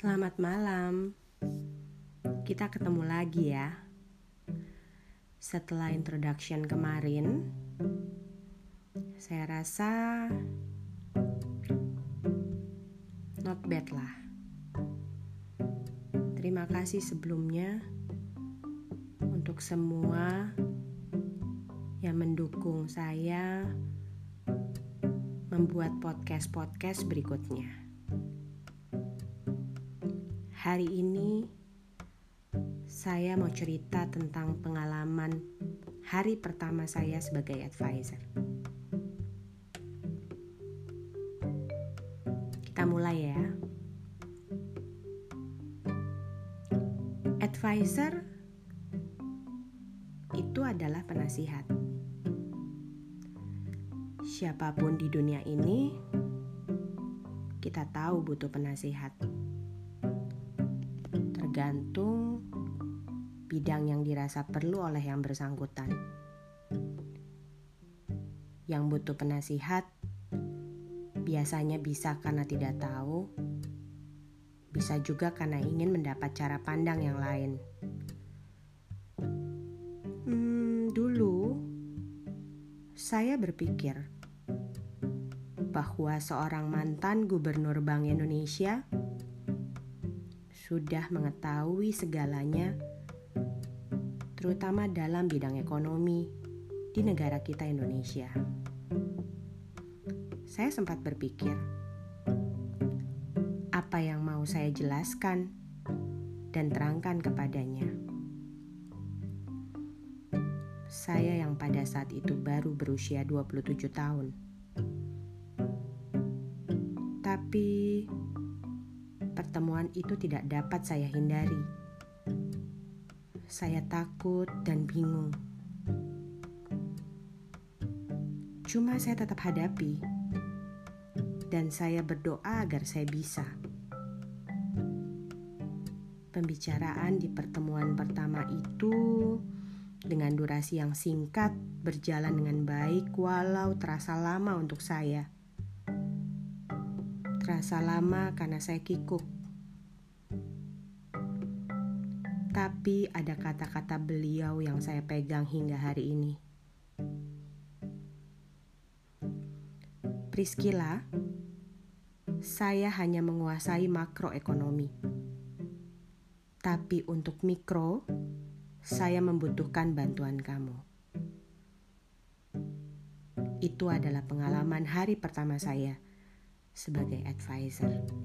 Selamat malam. Kita ketemu lagi ya. Setelah introduction kemarin, saya rasa not bad lah. Terima kasih sebelumnya untuk semua yang mendukung saya membuat podcast-podcast berikutnya. Hari ini saya mau cerita tentang pengalaman hari pertama saya sebagai advisor. Kita mulai ya. Advisor itu adalah penasihat siapa pun di dunia ini, kita tahu butuh penasihat. Tergantung bidang yang dirasa perlu oleh yang bersangkutan. Yang butuh penasihat biasanya bisa karena tidak tahu, bisa juga karena ingin mendapat cara pandang yang lain. Hmm, dulu saya berpikir bahwa seorang mantan gubernur Bank Indonesia sudah mengetahui segalanya, terutama dalam bidang ekonomi di negara kita Indonesia. Saya sempat berpikir, apa yang mau saya jelaskan dan terangkan kepadanya. Saya yang pada saat itu baru berusia 27 tahun tapi pertemuan itu tidak dapat saya hindari. Saya takut dan bingung. Cuma saya tetap hadapi, dan saya berdoa agar saya bisa. Pembicaraan di pertemuan pertama itu dengan durasi yang singkat berjalan dengan baik, walau terasa lama untuk saya terasa lama karena saya kikuk. Tapi ada kata-kata beliau yang saya pegang hingga hari ini. Priscilla, saya hanya menguasai makroekonomi. Tapi untuk mikro, saya membutuhkan bantuan kamu. Itu adalah pengalaman hari pertama saya sebagai advisor.